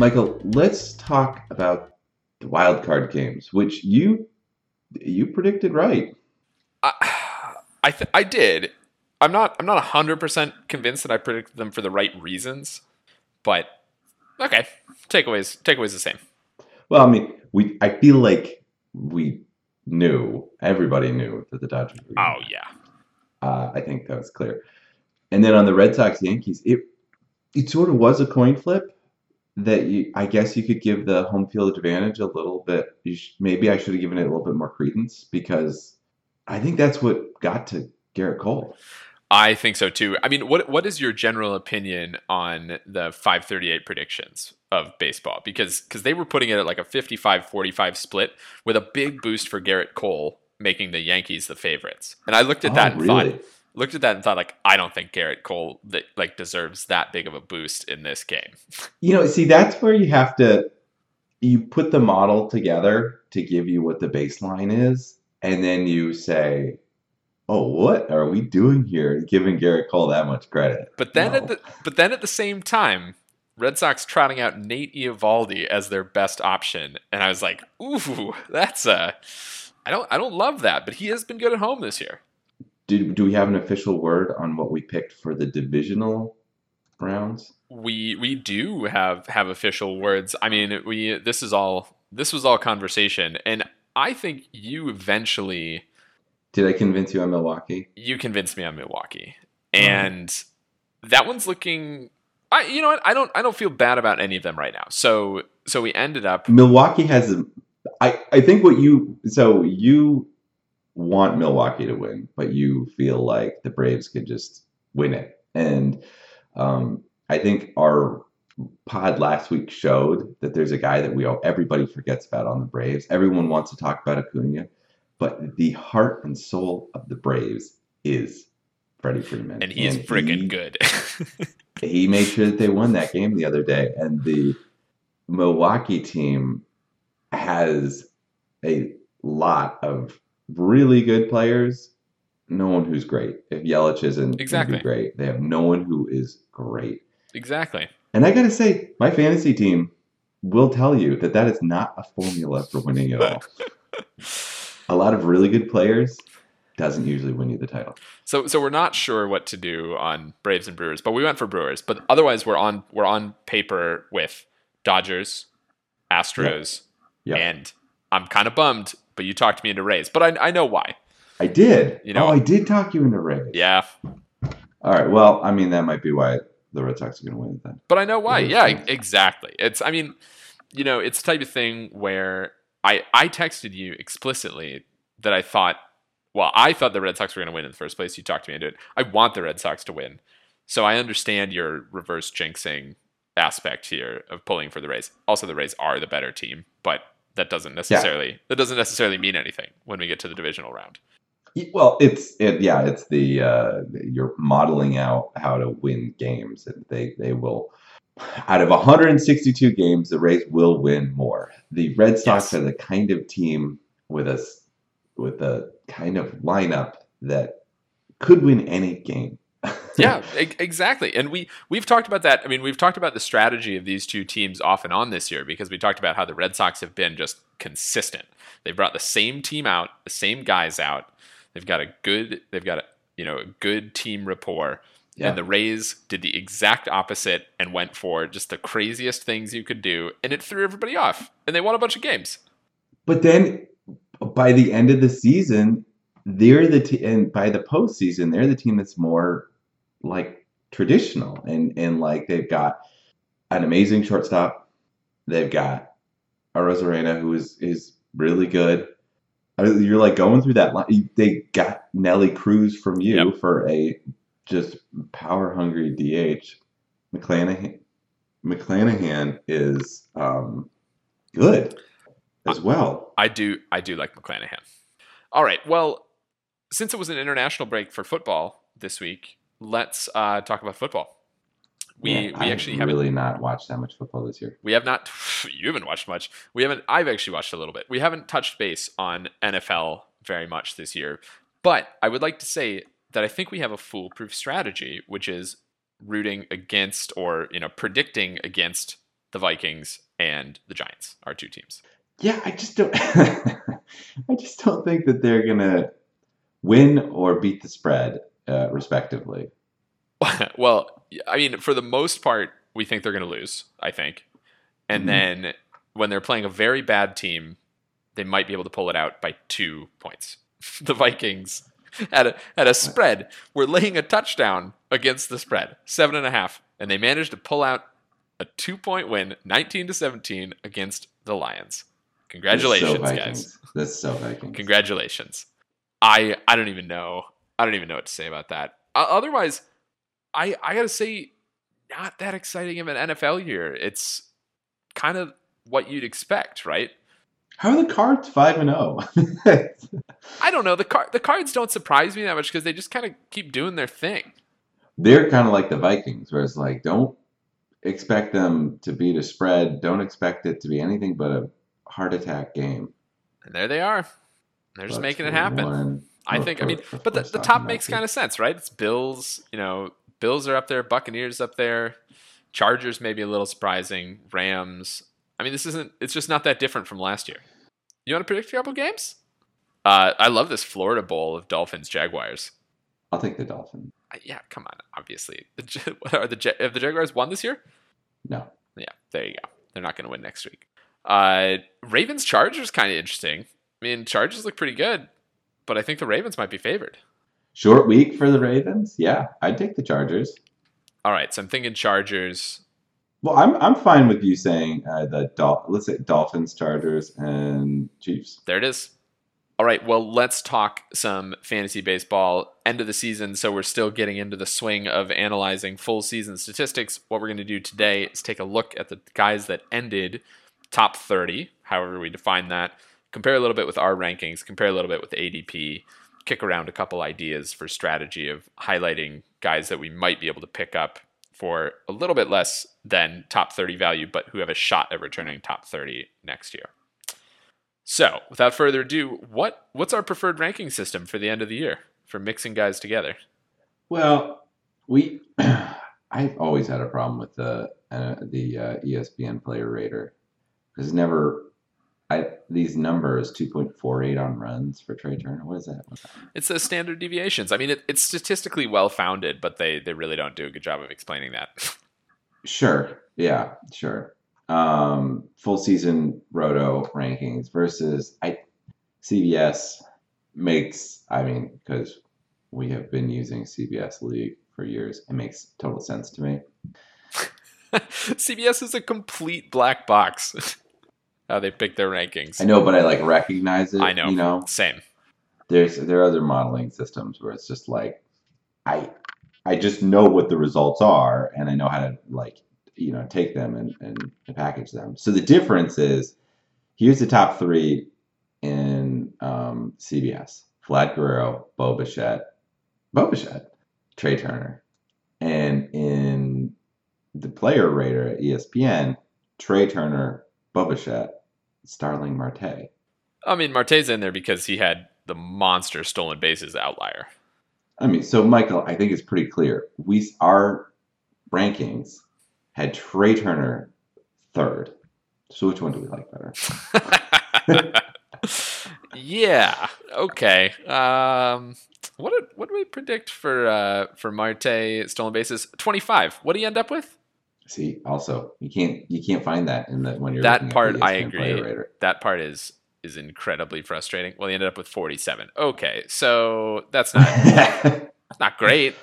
Michael, let's talk about the wild card games, which you you predicted right. I I, th- I did. I'm not I'm not hundred percent convinced that I predicted them for the right reasons, but okay. Takeaways takeaways the same. Well, I mean, we I feel like we knew everybody knew that the Dodgers. Were oh yeah. Uh, I think that was clear. And then on the Red Sox Yankees, it it sort of was a coin flip that you, I guess you could give the home field advantage a little bit. Sh- maybe I should have given it a little bit more credence because I think that's what got to Gerrit Cole. I think so too. I mean, what what is your general opinion on the 538 predictions of baseball? Because because they were putting it at like a 55-45 split with a big boost for Gerrit Cole making the Yankees the favorites. And I looked at Oh, that and really? thought looked at that and thought like I don't think Gerrit Cole that like deserves that big of a boost in this game. You know, see, that's where you have to you put the model together to give you what the baseline is, and then you say, "Oh, what are we doing here? Giving Gerrit Cole that much credit?" But then at the but then at the same time, Red Sox trotting out Nate Eovaldi as their best option, and I was like, "Ooh, that's a." I don't I don't love that, but he has been good at home this year. Do do we have an official word on what we picked for the divisional rounds? We we do have have official words. I mean, we this is all this was all conversation, and I think you eventually Did I convince you on Milwaukee? you convinced me on Milwaukee, and that one's looking. I you know what I don't I don't feel bad about any of them right now. So so we ended up Milwaukee has I I think what you so you want Milwaukee to win, but you feel like the Braves could just win it, and um, I think our pod last week showed that there's a guy that we all everybody forgets about on the Braves. Everyone wants to talk about Acuna, but the heart and soul of the Braves is Freddie Freeman, and he is he- freaking good. he made sure that they won that game the other day. And the Milwaukee team has a lot of really good players. No one who's great. If Yelich isn't Exactly. great, they have no one who is great. exactly. And I gotta say, my fantasy team will tell you that that is not a formula for winning it all. a lot of really good players doesn't usually win you the title. So so we're not sure what to do on Braves and Brewers, but we went for Brewers. But otherwise, we're on we're on paper with Dodgers, Astros, Yep. and I'm kind of bummed. But you talked me into Rays, but I I know why. I did. You know- oh, I did talk you into Rays. Yeah, All right. Well, I mean, that might be why the Red Sox are going to win then. But I know why. Yeah, exactly. It's I mean, you know, it's the type of thing where I I texted you explicitly that I thought well, I thought the Red Sox were going to win in the first place. You talked to me into it. I want the Red Sox to win. So I understand your reverse jinxing aspect here of pulling for the Rays. Also the Rays are the better team, but that doesn't necessarily that doesn't necessarily mean anything when we get to the divisional round. Well, it's it, yeah, it's the uh, you're modeling out how to win games, and they they will. Out of 162 games, the Rays will win more. The Red Sox Yes. are the kind of team with a with a kind of lineup that could win any game. Yeah, e- exactly. And we we've talked about that. I mean, we've talked about the strategy of these two teams off and on this year because we talked about how the Red Sox have been just consistent. They brought the same team out, the same guys out. They've got a good they've got a you know a good team rapport. Yeah. And the Rays did the exact opposite and went for just the craziest things you could do, and it threw everybody off. And they won a bunch of games. But then by the end of the season, they're the te- and by the postseason, they're the team that's more like traditional and and like they've got an amazing shortstop. They've got Arozarena who is is really good. You're like going through that line. They got Nelly Cruz from you Yep. for a just power hungry DH. McClanahan, McClanahan is um, good as well. I do I do like McClanahan. All right. Well, since it was an international break for football this week, let's uh, talk about football. We Man, we actually haven't really not watched that much football this year. we have not you haven't watched much. We haven't I've actually watched a little bit. We haven't touched base on NFL very much this year. But I would like to say that I think we have a foolproof strategy, which is rooting against or, you know, predicting against the Vikings and the Giants, our two teams. Yeah, I just don't. I just don't think that they're gonna win or beat the spread, uh, respectively. well, I mean, for the most part, we think they're going to lose, I think. And Mhm. then when they're playing a very bad team, they might be able to pull it out by two points. the Vikings at a, at a spread were laying a touchdown against the spread, seven and a half, and they managed to pull out a two point win, 19 to 17 against the Lions. Congratulations, That's so guys. Vikings. That's so Vikings. Congratulations. I I don't even know. I don't even know what to say about that. Uh, otherwise, I I gotta say, not that exciting of an NFL year. It's kind of what you'd expect, right? How are the Cards five and oh? zero? I don't know. The car the cards don't surprise me that much because they just kind of keep doing their thing. they're kind of like the Vikings, where it's like don't expect them to beat a spread. Don't expect it to be anything but a heart attack game. And there they are. They're just making it 41. happen. I Oh, think. I mean, but the, the top makes kind of sense, right? It's Bills. You know, Bills are up there. Buccaneers up there. Chargers maybe a little surprising. Rams. I mean, this isn't. It's just not that different from last year. You want to predict a couple games? Uh, I love this Florida Bowl of Dolphins Jaguars. I'll take the Dolphins. Uh, yeah, come on. obviously. The, are the have the Jaguars won this year? No. Yeah, there you go. They're not going to win next week. Uh, Ravens Chargers kind of interesting. I mean, Chargers look pretty good, but I think the Ravens might be favored. Short week for the Ravens. Yeah, I'd take the Chargers. All right, so I'm thinking Chargers. Well, I'm I'm fine with you saying uh, the Dol- let's say Dolphins, Chargers, and Chiefs. There it is. All right, well, let's talk some fantasy baseball. End of the season, so we're still getting into the swing of analyzing full season statistics. What we're going to do today is take a look at the guys that ended top 30, however we define that, compare a little bit with our rankings, compare a little bit with ADP, kick around a couple ideas for strategy of highlighting guys that we might be able to pick up for a little bit less than top 30 value, but who have a shot at returning top 30 next year. So, without further ado, what what's our preferred ranking system for the end of the year for mixing guys together? Well, we I've always had a problem with the uh, the uh, ESPN player rater because never I these numbers two point four eight on runs for Trea Turner. What is that? It's the standard deviations. I mean, it, it's statistically well founded, but they they really don't do a good job of explaining that. Sure. Yeah. Sure. Um, full season roto rankings versus I CBS makes. I mean, because we have been using CBS League for years, it makes total sense to me. CBS is a complete black box. How they pick their rankings. I know, but I like recognize it. I know. You know, Same. there's there are other modeling systems where it's just like I I just know what the results are and I know how to like you know take them and, and package them. So the difference is here's the top three in um, CBS: Vlad Guerrero, Bo Bichette, Bo Bichette, Trea Turner, and in the player rater at ESPN, Trea Turner, Bo Bichette, Starling Marte. I mean, Marte's in there because he had the monster stolen bases outlier. I mean, so Michael, I think it's pretty clear. We our rankings had Trea Turner third. So which one do we like better? yeah. Okay. Um, what did what do we predict for uh, for Marte stolen bases? Twenty five. What do you end up with? See, also you can't you can't find that in the when you're That part I agree. That part is is incredibly frustrating. Well, he ended up with forty seven. Okay, so that's not not great.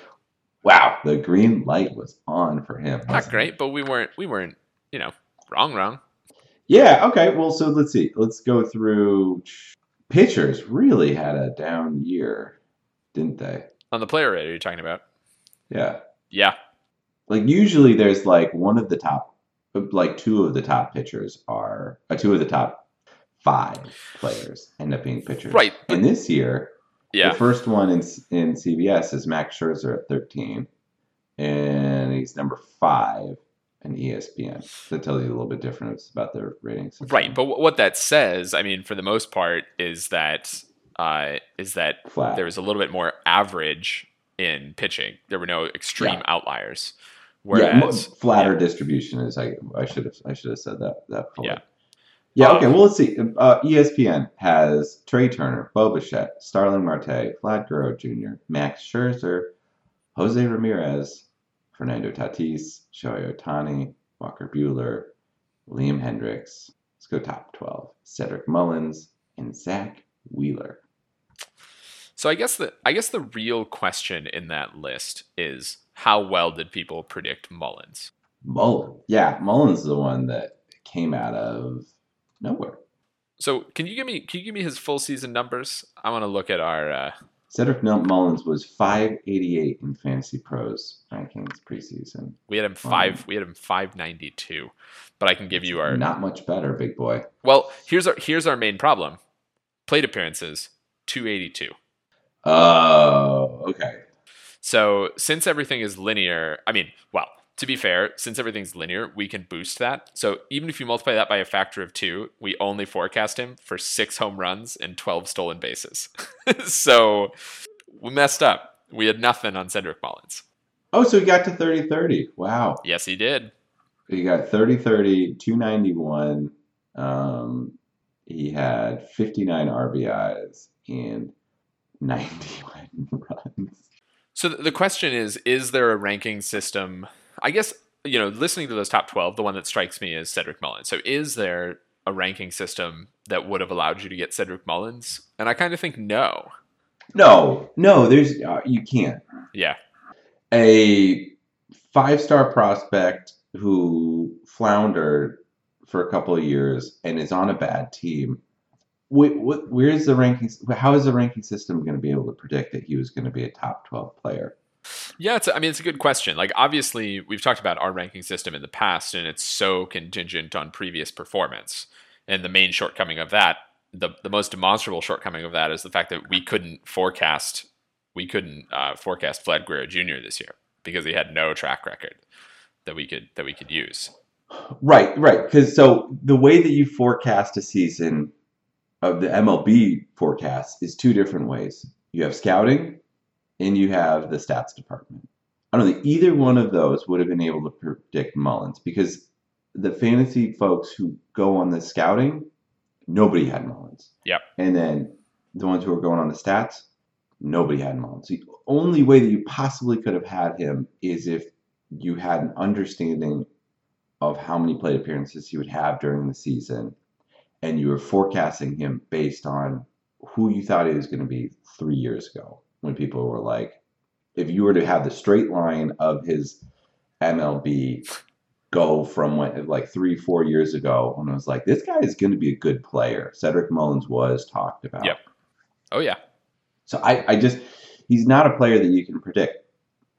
wow, the green light was on for him. Not wasn't it? great, but we weren't we weren't you know wrong wrong. Yeah. Okay. Well, so let's see. Let's go through pitchers really had a down year, didn't they? On the player rate, are you talking about? Yeah. Yeah. Like usually there's like one of the top, like two of the top pitchers are, uh, two of the top five players end up being pitchers. Right. And this year, Yeah. the first one in in CBS is Max Scherzer at 13, and he's number five in ESPN. That tells you a little bit different about their ratings. Right. But wh- what that says, I mean, for the most part, is that uh, is that flat. there was a little bit more average in pitching. There were no extreme Yeah. outliers. Yeah, mo- flatter yeah. distribution is I I should have I should have said that that before. Yeah. Yeah. Um, Okay. Well, let's see. Uh, ESPN has Trea Turner, Bo Bichette, Starling Marte, Vlad Guerrero Jr., Max Scherzer, Jose Ramirez, Fernando Tatis, Shohei Ohtani, Walker Buehler, Liam Hendriks. Let's go top twelve. Cedric Mullins and Zack Wheeler. So I guess the I guess the real question in that list is how well did people predict Mullins? Mullins. Yeah, Mullins is the one that came out of nowhere. So can you give me can you give me his full season numbers? I want to look at our uh, Cedric Mullins was 588 in Fantasy Pros rankings preseason. we had him five we had him five ninety two, but I can give you our Not much better, big boy. well here's our here's our main problem, plate appearances two eighty two. Oh, okay. So since everything is linear, I mean, well, to be fair, since everything's linear, we can boost that. So even if you multiply that by a factor of two, we only forecast him for six home runs and 12 stolen bases. so we messed up. We had nothing on Cedric Mullins. Oh, so he got to 30 30. Wow. Yes, he did. He got 30 30, 291. Um, he had 59 RBIs and 91 runs. So the question is is there a ranking system? I guess, you know, listening to those top 12, the one that strikes me is Cedric Mullins. So is there a ranking system that would have allowed you to get Cedric Mullins? And I kind of think no. No, no, there's uh, you can't. Yeah. a five star prospect who floundered for a couple of years and is on a bad team. Wh- wh- where's the rankings? How is the ranking system going to be able to predict that he was going to be a top 12 player? Yeah, it's. I mean, it's a good question. Like, obviously, we've talked about our ranking system in the past, and it's so contingent on previous performance. And the main shortcoming of that, the the most demonstrable shortcoming of that, is the fact that we couldn't forecast, we couldn't uh, forecast Vlad Guerrero Jr. this year because he had no track record that we could that we could use. Right, right. Because so the way that you forecast a season of the MLB forecast is two different ways. You have scouting and you have the stats department. I don't think either one of those would have been able to predict Mullins because the fantasy folks who go on the scouting, nobody had Mullins. Yep. And then the ones who are going on the stats, nobody had Mullins. The only way that you possibly could have had him is if you had an understanding of how many plate appearances he would have during the season, and you were forecasting him based on who you thought he was going to be three years ago, when people were like, if you were to have the straight line of his MLB go from when, like three, four years ago, when it was like, this guy is going to be a good player. Cedric Mullins was talked about. Yep. Oh yeah, So I, I just, he's not a player that you can predict.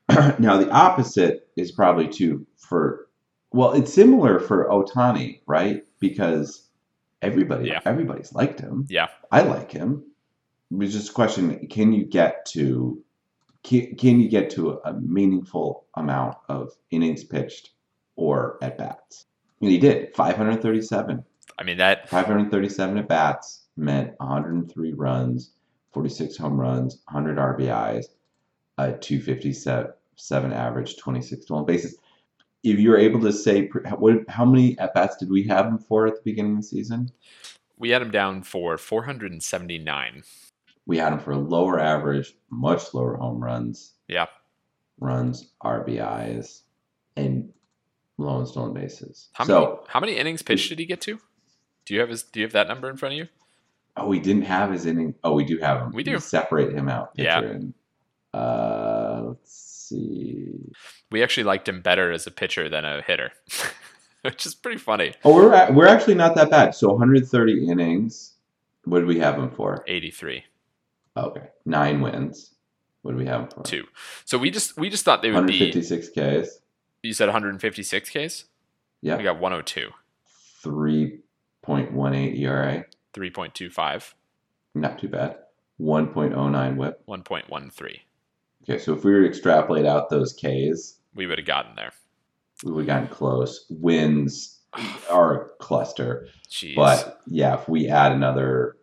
now the opposite is probably true for, well, it's similar for Ohtani, right? Because everybody, Yeah. everybody's liked him. yeah. I like him. It's just a question: Can you get to, can, can you get to a, meaningful amount of innings pitched or at bats? And he did 537. I mean that 537 at bats meant 103 runs, 46 home runs, 100 RBIs, a 257 average, 26 stolen bases. If you're able to say, what, how many at bats did we have him for at the beginning of the season? we had him down for 479. We had him for a lower average, much lower home runs, Yeah. runs, RBIs, and low and stolen bases. How so, many how many innings pitched did he get to? Do you have his Do you have that number in front of you? oh, we didn't have his inning. Oh, we do have him. We do. separate him out. Yeah. and, uh, let's see. We actually liked him better as a pitcher than a hitter, which is pretty funny. Oh, we're at, we're actually not that bad. So 130 innings What did we have him for? 83. Okay, nine wins. What do we have him for? Two. So we just we just thought they would be 156 Ks. you said 156 Ks? Yeah. We got 102. 3.18 ERA. 3.25. Not too bad. 1.09 whip. 1.13. Okay, so if we were to extrapolate out those Ks, We would have gotten there. we would have gotten close. Wins are a cluster. Jeez. But yeah, if we add another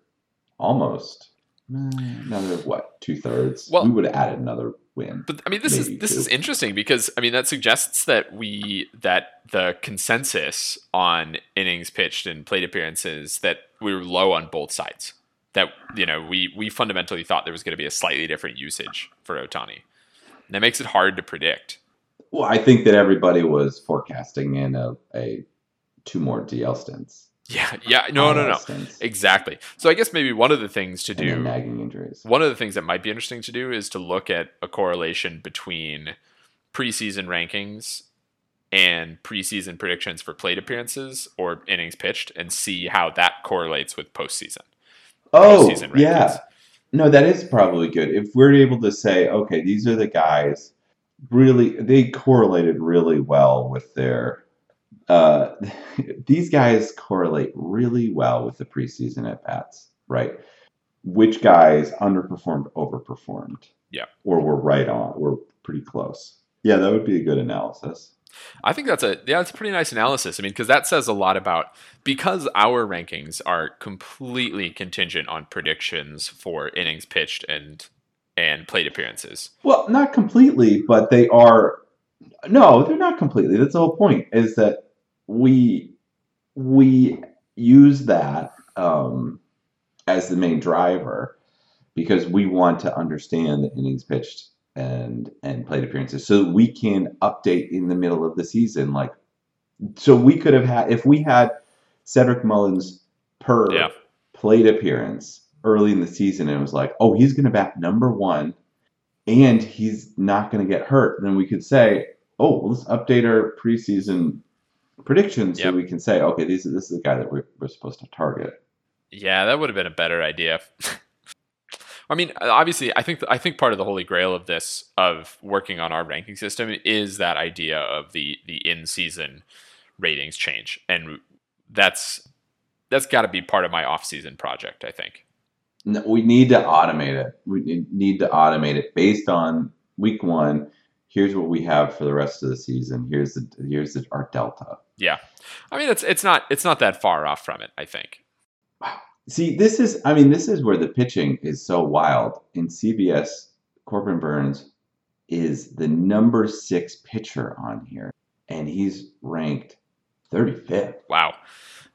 almost uh, another what, two thirds, Well- we would have added another win. But I mean, this is this two. is interesting because I mean that suggests that we that the consensus on innings pitched and plate appearances that we were low on both sides. That you know we we fundamentally thought there was going to be a slightly different usage for Ohtani. That makes it hard to predict. Well, I think that everybody was forecasting in a, a two more DL stints. Yeah, yeah, no, no, IL no, exactly. So I guess maybe one of the things to and do nagging injuries. One of the things that might be interesting to do is to look at a correlation between preseason rankings and preseason predictions for plate appearances or innings pitched and see how that correlates with postseason. Oh, postseason yeah. No, that is probably good. If we're able to say, okay, these are the guys, really, they correlated really well with their. Uh, these guys correlate really well with the preseason at bats, right? Which guys underperformed, overperformed? Yeah. Or were right on, were pretty close. Yeah, that would be a good analysis. I think that's a yeah, it's a pretty nice analysis. I mean, because that says a lot about because our rankings are completely contingent on predictions for innings pitched and and plate appearances. Well, not completely, but they are. No, they're not completely. That's the whole point. Is that we we use that um, as the main driver because we want to understand the innings pitched and and plate appearances, so we can update in the middle of the season. Like, so we could have had if we had Cedric Mullins per Yeah. plate appearance early in the season, and it was like, oh, he's going to bat number one and he's not going to get hurt, then we could say, oh, well, let's update our preseason predictions Yep. so we can say, okay, this is this is the guy that we're, we're supposed to target. Yeah, that would have been a better idea. I mean, uh, obviously, I think I think part of the holy grail of this of working on our ranking system is that idea of the the in season ratings change, and that's that's got to be part of my off season project. I think. No, we need to automate it. We need- need to automate it based on week one. Here's what we have for the rest of the season. Here's the here's the, our delta. Yeah, I mean, it's it's not it's not that far off from it. I think. See, this is I mean, this is where the pitching is so wild. In CBS, Corbin Burnes is the number six pitcher on here, and he's ranked 35th. Wow.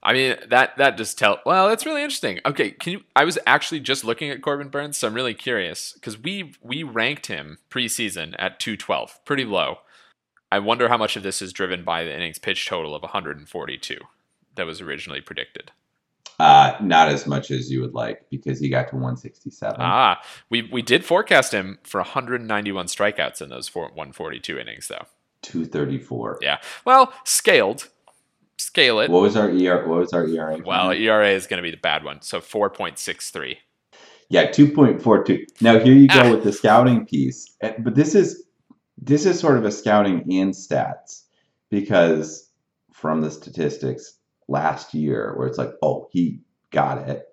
I mean that that just tell well that's really interesting. Okay, can you I was actually just looking at Corbin Burnes, so I'm really curious because we we ranked him preseason at 212, pretty low. I wonder how much of this is driven by the innings pitch total of 142 that was originally predicted. Uh, not as much as you would like because he got to 167. Ah, we we did forecast him for 191 strikeouts in those four, 142 innings though. 234. Yeah. Well, scaled. Scale it. What was our ER? What was our ERA? Well. ERA is going to be the bad one. So 4.63. yeah, 2.42. Now here you go Ah. with the scouting piece, Eh, but this is this is sort of a scouting and stats because from the statistics last year, where it's like, oh, he got it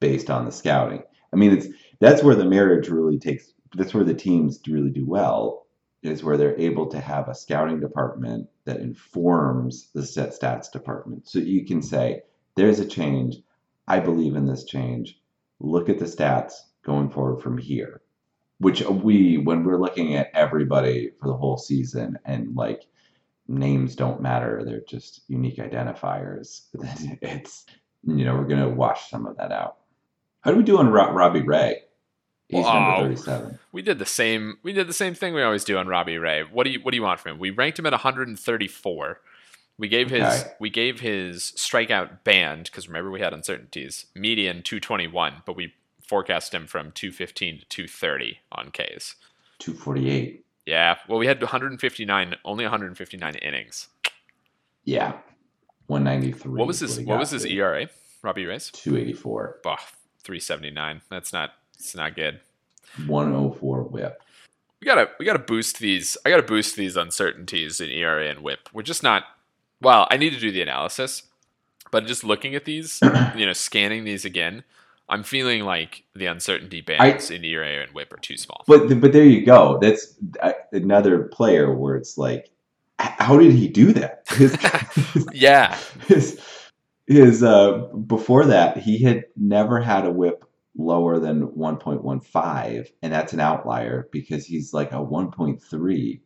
based on the scouting. I mean, it's that's where the marriage really takes. That's where the teams really do well. Is where they're able to have a scouting department that informs the set stats department. So you can say, there's a change. I believe in this change. Look at the stats going forward from here. Which we, when we're looking at everybody for the whole season and like names don't matter, they're just unique identifiers. It's, you know, we're going to wash some of that out. How do we do on Ro- Robbie Ray? He's Wow. number 37. We did the same. We did the same thing we always do on Robbie Ray. What do you What do you want from him? We ranked him at 134. We gave his we gave his strikeout band because remember we had uncertainties median 221, but we forecast him from 215 to 230 on Ks. 248. Yeah, well we had 159, only 159 innings. Yeah. 193. What was is his What was his. ERA? Robbie Ray's. 284. Bah, 379. That's not it's not good. 104 whip. We gotta we gotta boost these. I gotta boost these uncertainties in ERA and WHIP. We're just not. Well, I need to do the analysis, but just looking at these, you know, scanning these again, I'm feeling like the uncertainty bands in ERA and WHIP are too small. But but there you go. That's uh, another player where it's like, how did he do that? His, yeah, his his uh before that he had never had a whip lower than 1.15 and that's an outlier because he's like a 1.3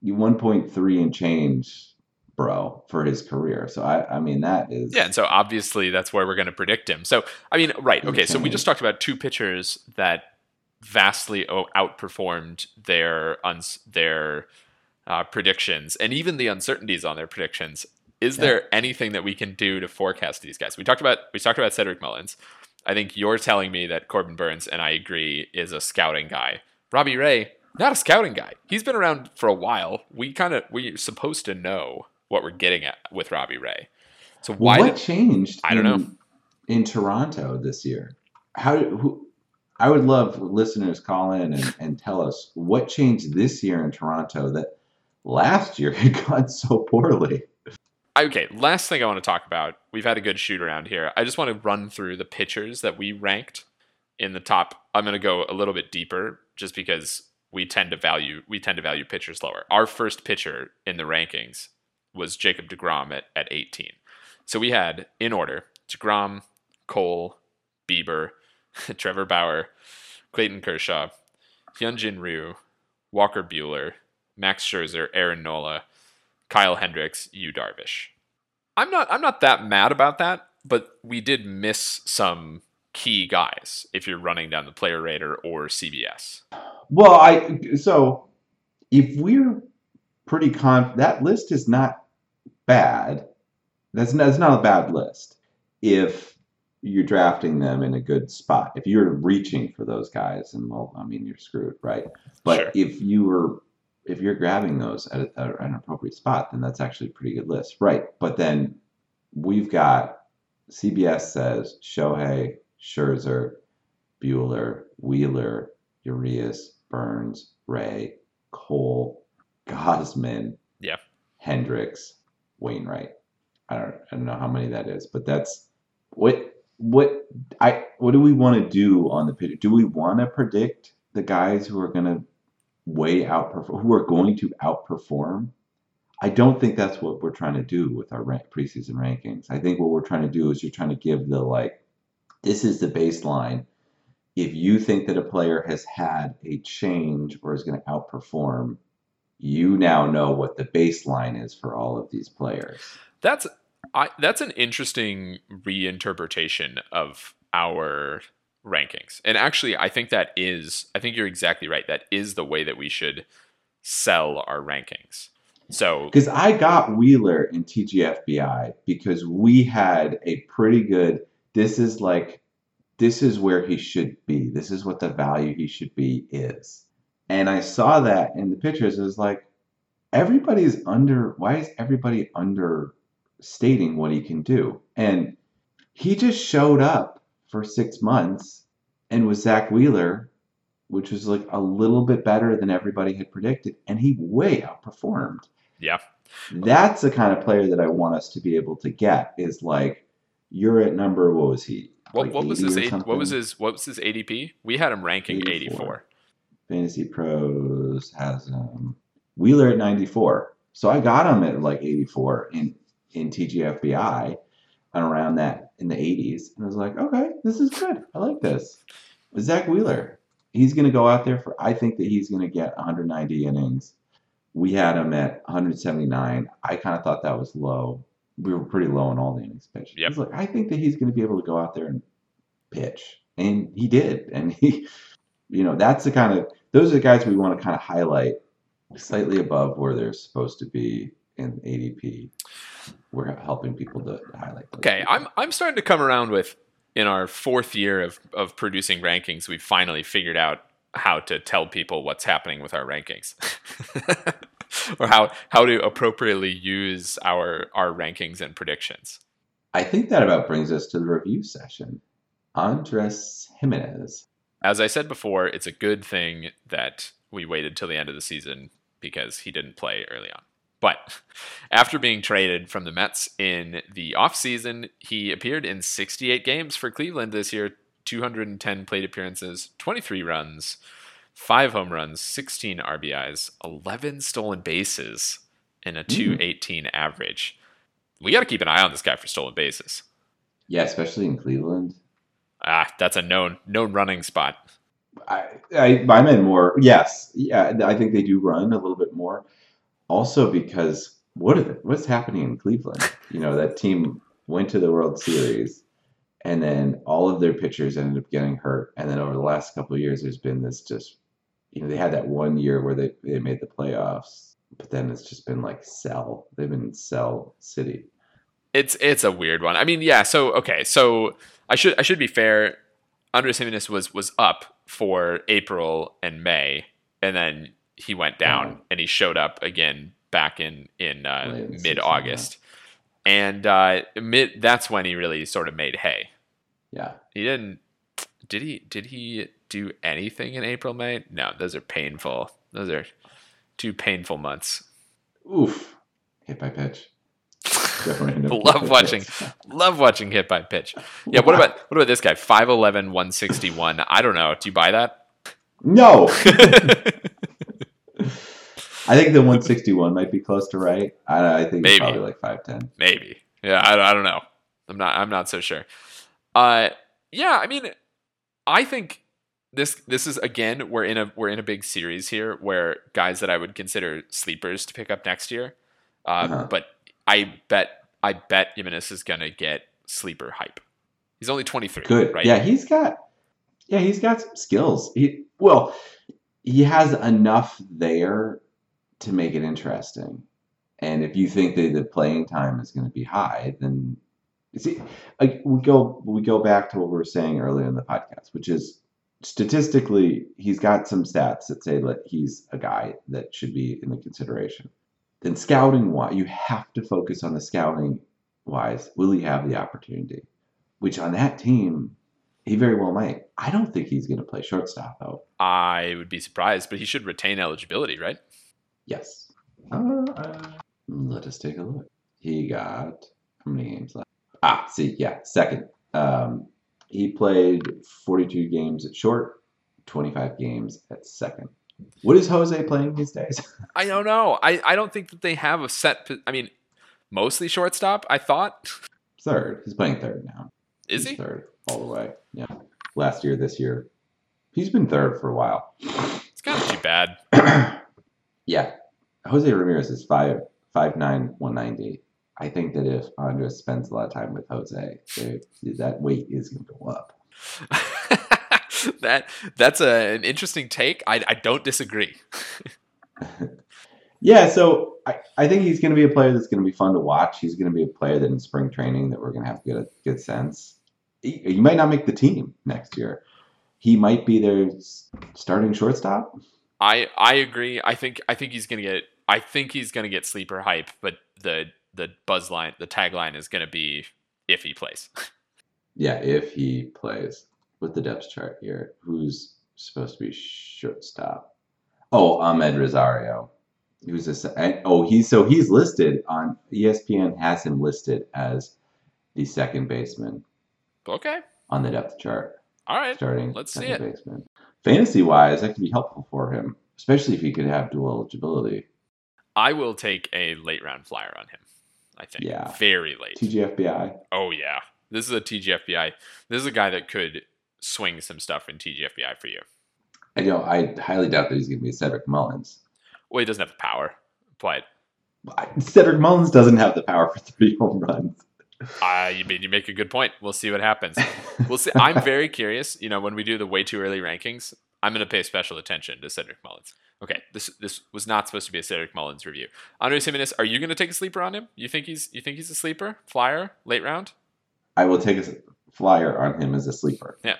you 1.3 and change bro for his career so i i mean that is yeah, and so obviously that's where we're going to predict him. So I mean, right? Okay, so we just talked about two pitchers that vastly outperformed their uns- their uh, predictions and even the uncertainties on their predictions. Is Yeah. there anything that we can do to forecast these guys? We talked about we talked about Cedric Mullins. I think you're telling me that Corbin Burnes, and I agree, is a scouting guy. Robbie Ray, not a scouting guy. He's been around for a while. We kind of we're supposed to know what we're getting at with Robbie Ray. So why? what did, changed I don't in, know. in toronto this year how who i would love listeners call in and, and tell us what changed this year in toronto that last year had gone so poorly okay, last thing I want to talk about. We've had a good shoot around here. I just want to run through the pitchers that we ranked in the top. I'm going to go a little bit deeper just because we tend to value we tend to value pitchers lower. Our first pitcher in the rankings was Jacob DeGrom at, at 18. So we had in order DeGrom, Cole, Bieber, Trevor Bauer, Clayton Kershaw, Hyunjin Ryu, Walker Buehler, Max Scherzer, Aaron Nola, Kyle Hendricks, Yu Darvish. I'm not I'm not that mad about that, but we did miss some key guys if you're running down the player rater or CBS. Well, I so if we're pretty con that list is not bad. That's not, that's not a bad list. If you're drafting them in a good spot, if you're reaching for those guys, and well, I mean, you're screwed, right? But Sure. if you were if you're grabbing those at, a, at an appropriate spot, then that's actually a pretty good list, right? But then we've got CBS says Shohei, Scherzer, Buehler, Wheeler, Urias, Burnes, Ray, Cole, Gausman, Yeah. Hendricks, Wainwright. I don't I don't know how many that is, but that's what what I what do we want to do on the pitch? Do we want to predict the guys who are going to way outperform who are going to outperform? I don't think that's what we're trying to do with our rank, preseason rankings. I think what we're trying to do is you're trying to give the like this is the baseline. If you think that a player has had a change or is going to outperform, you now know what the baseline is for all of these players. That's I, that's an interesting reinterpretation of our rankings. And actually, I think that is I think you're exactly right. That is the way that we should sell our rankings. So Because I got Wheeler in TGFBI because we had a pretty good. This is like, this is where he should be. This is what the value he should be is. And I saw that in the pictures. It was like, everybody's under. Why is everybody understating what he can do? And he just showed up for six months and was Zack Wheeler, which was like a little bit better than everybody had predicted, and he way outperformed yeah, that's the kind of player that I want us to be able to get. Is like you're at number what was he? what, Like what was his what was his what was his ADP? We had him ranking 84. 84. Fantasy Pros has um, Wheeler at 94. So I got him at like 84 in in TGFBI and around that in the 80s. And I was like, okay, this is good. I like this. Zack Wheeler, he's going to go out there for. I think that he's going to get 190 innings. We had him at 179. I kind of thought that was low. We were pretty low on all the innings pitched. Yep. He's like, I think that he's going to be able to go out there and pitch, and he did. And he, you know, that's the kind of those are the guys we want to kind of highlight slightly above where they're supposed to be in ADP. We're helping people to highlight. Okay, people. I'm I'm starting to come around with in our fourth year of of producing rankings, we've finally figured out how to tell people what's happening with our rankings. or how how to appropriately use our our rankings and predictions. I think that about brings us to the review session. Andres Gimenez. As I said before, it's a good thing that we waited till the end of the season because he didn't play early on. But after being traded from the Mets in the offseason, he appeared in 68 games for Cleveland this year, 210 plate appearances, 23 runs, 5 home runs, 16 RBIs, 11 stolen bases, and a mm-hmm. 218 average. We got to keep an eye on this guy for stolen bases. Yeah, especially in Cleveland. Ah, that's a known known running spot. I, I, I meant more. Yes, yeah, I think they do run a little bit more. Also, because what is it? What's happening in Cleveland? You know, that team went to the World Series, and then all of their pitchers ended up getting hurt. And then over the last couple of years, there's been this just, you know, they had that one year where they they made the playoffs, but then it's just been like sell. They've been sell city. It's it's a weird one. I mean, yeah. So okay, so I should I should be fair. Andres Gimenez was was up for April and May, and then he went down Oh. and he showed up again back in in uh, Late in the season, mid August, and uh, mid that's when he really sort of made hay. Yeah. He didn't. Did he? Did he do anything in April May? No, those are painful. Those are two painful months. Oof. Hit by pitch. Definitely Love watching. Love watching hit by pitch. Yeah. What about what about this guy? 5'11", 161. I don't know. Do you buy that? No. I think the 161 might be close to right. I, I think Maybe. probably like 5'10. Maybe. Yeah. I, I don't know. I'm not. I'm not so sure. Uh. Yeah. I mean, I think this this is again we're in a we're in a big series here where guys that I would consider sleepers to pick up next year. Uh, Uh-huh. But I bet I bet Gimenez is gonna get sleeper hype. He's only 23. Good. Right. Yeah, he's got yeah, he's got some skills. He well, he has enough there to make it interesting. And if you think that the playing time is going to be high, then you see, we go we go back to what we were saying earlier in the podcast, which is statistically he's got some stats that say that he's a guy that should be in the consideration. Then scouting wise, you have to focus on the scouting wise. Will he have the opportunity? Which on that team, he very well might. I don't think he's going to play shortstop though. I would be surprised, but he should retain eligibility, right? Yes. Uh, let us take a look. He got how many games left? Ah, see, yeah, second. Um, he played 42 games at short, 25 games at second. What is Jose playing these days? I don't know. I, I don't think that they have a set. I mean, mostly shortstop. I thought. third. He's playing third now. Is He's he? third all the way? Yeah. Last year, this year, he's been third for a while. It's kind of too bad. yeah, Jose Ramirez is five five nine one ninety. I think that if Andres spends a lot of time with Jose, that weight is going to go up. that that's a, an interesting take. I, I don't disagree. Yeah, so I, I think he's going to be a player that's going to be fun to watch. He's going to be a player that in spring training that we're going to have to get a good sense. He, he might not make the team next year. He might be their starting shortstop. I I agree. I think I think he's gonna get. I think he's gonna get sleeper hype, but the the buzz line, the tagline is gonna be if he plays. Yeah, if he plays with the depth chart here, who's supposed to be shortstop? Oh, Amed Rosario. Who's this? and- eh, Oh, he's so he's listed on ESPN has him listed as the second baseman okay. on the depth chart, All right. starting Let's see it. baseman. Fantasy wise, that could be helpful for him, especially if he could have dual eligibility. I will take a late round flyer on him. I think. Yeah. Very late. TGFBI. Oh yeah. This is a TGFBI. This is a guy that could swing some stuff in TGFBI for you. I know. I highly doubt that he's going to be Cedric Mullins. Well, he doesn't have the power, but Cedric Mullins doesn't have the power for three home runs. uh, you made you make a good point. We'll see what happens. We'll see. I'm very curious. You know, when we do the way too early rankings, I'm going to pay special attention to Cedric Mullins. Okay, this this was not supposed to be a Cedric Mullins review. Andres Gimenez, are you going to take a sleeper on him? You think he's you think he's a sleeper flyer late round? I will take a flyer on him as a sleeper. Yeah.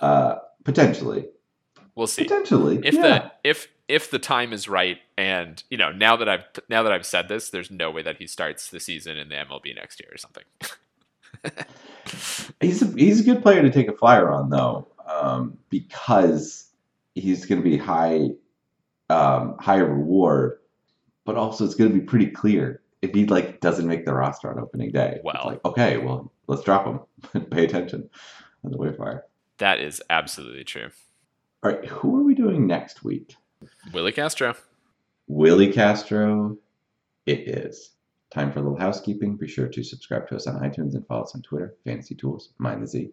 Uh, potentially. We'll see. Potentially. if yeah. the if if the time is right and you know now that i've now that i've said this there's no way that he starts the season in the mlb next year or something he's a, he's a good player to take a flyer on though, um, because he's going to be high um, higher reward, but also it's going to be pretty clear if he like doesn't make the roster on opening day. Well. like okay, well let's drop him. Pay attention on the waiver. That is absolutely true. All right, who are we doing next week? Willie Castro. Willie Castro. It is. Time for a little housekeeping. Be sure to subscribe to us on iTunes and follow us on Twitter, Fantasy Tools, Mind the Z.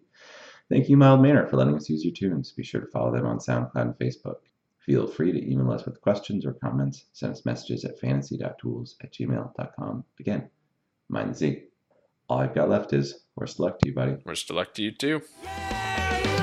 Thank you, Mild Manor, for letting us use your tunes. Be sure to follow them on SoundCloud and Facebook. Feel free to email us with questions or comments. Send us messages at fantasy.tools at gmail.com. Again, Mind the Z. All I've got left is, worst of luck to you, buddy. Worst of luck to you too. Yeah,